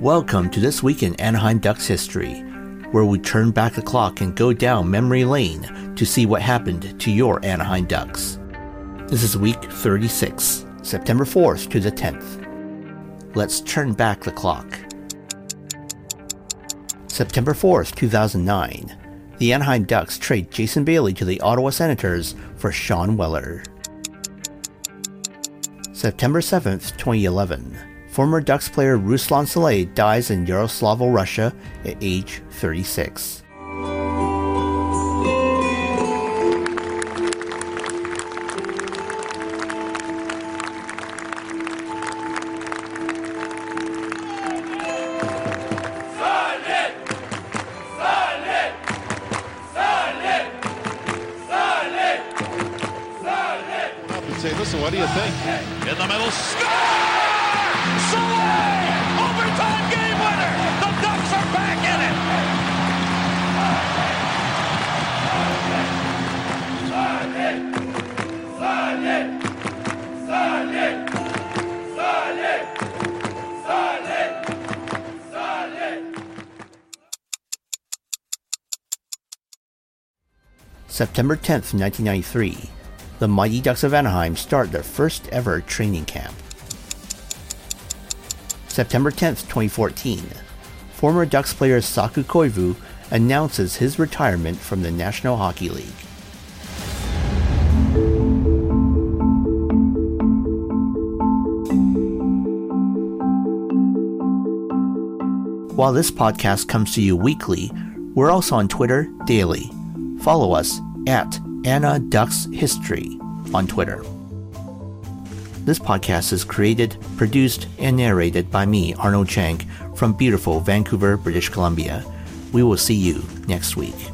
Welcome to This Week in Anaheim Ducks History, where we turn back the clock and go down memory lane to see what happened to your Anaheim Ducks. This is week 36, September 4th to the 10th. Let's turn back the clock. September 4th, 2009. The Anaheim Ducks trade Jason Bailey to the Ottawa Senators for Shawn Weller. September 7th, 2011. Former Ducks player Ruslan Salei dies in Yaroslavl, Russia at age 36. say, listen, what do you think? In the middle, score! Salei! Overtime game winner! The Ducks are back in it! September 10th, 1993. The Mighty Ducks of Anaheim start their first ever training camp. September 10, 2014. Former Ducks player Saku Koivu announces his retirement from the National Hockey League. While this podcast comes to you weekly, we're also on Twitter daily. Follow us at Ana Ducks History on Twitter. This podcast is created, produced, and narrated by me, Arnold Chang, from beautiful Vancouver, British Columbia. We will see you next week.